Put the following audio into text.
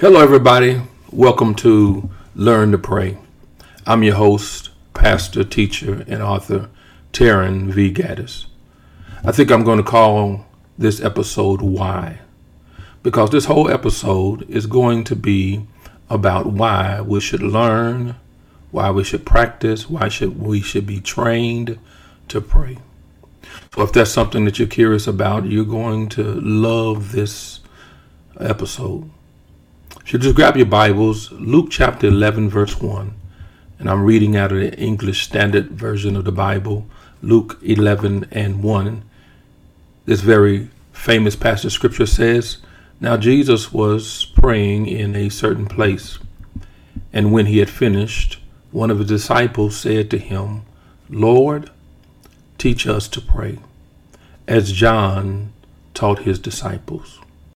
Hello, everybody. Welcome to Learn to Pray. I'm your host, pastor, teacher, and author, Taryn V. Gaddis. I think I'm going to call this episode Why, because this whole episode is going to be about why we should learn, why we should practice, why should we should be trained to pray. So if that's something that you're curious about, you're going to love this episode. So just grab your Bibles, Luke chapter 11, verse 1. And I'm reading out of the English Standard Version of the Bible, Luke 11 and 1. This very famous passage of scripture says, Now Jesus was praying in a certain place. And when he had finished, one of his disciples said to him, Lord, teach us to pray, as John taught his disciples.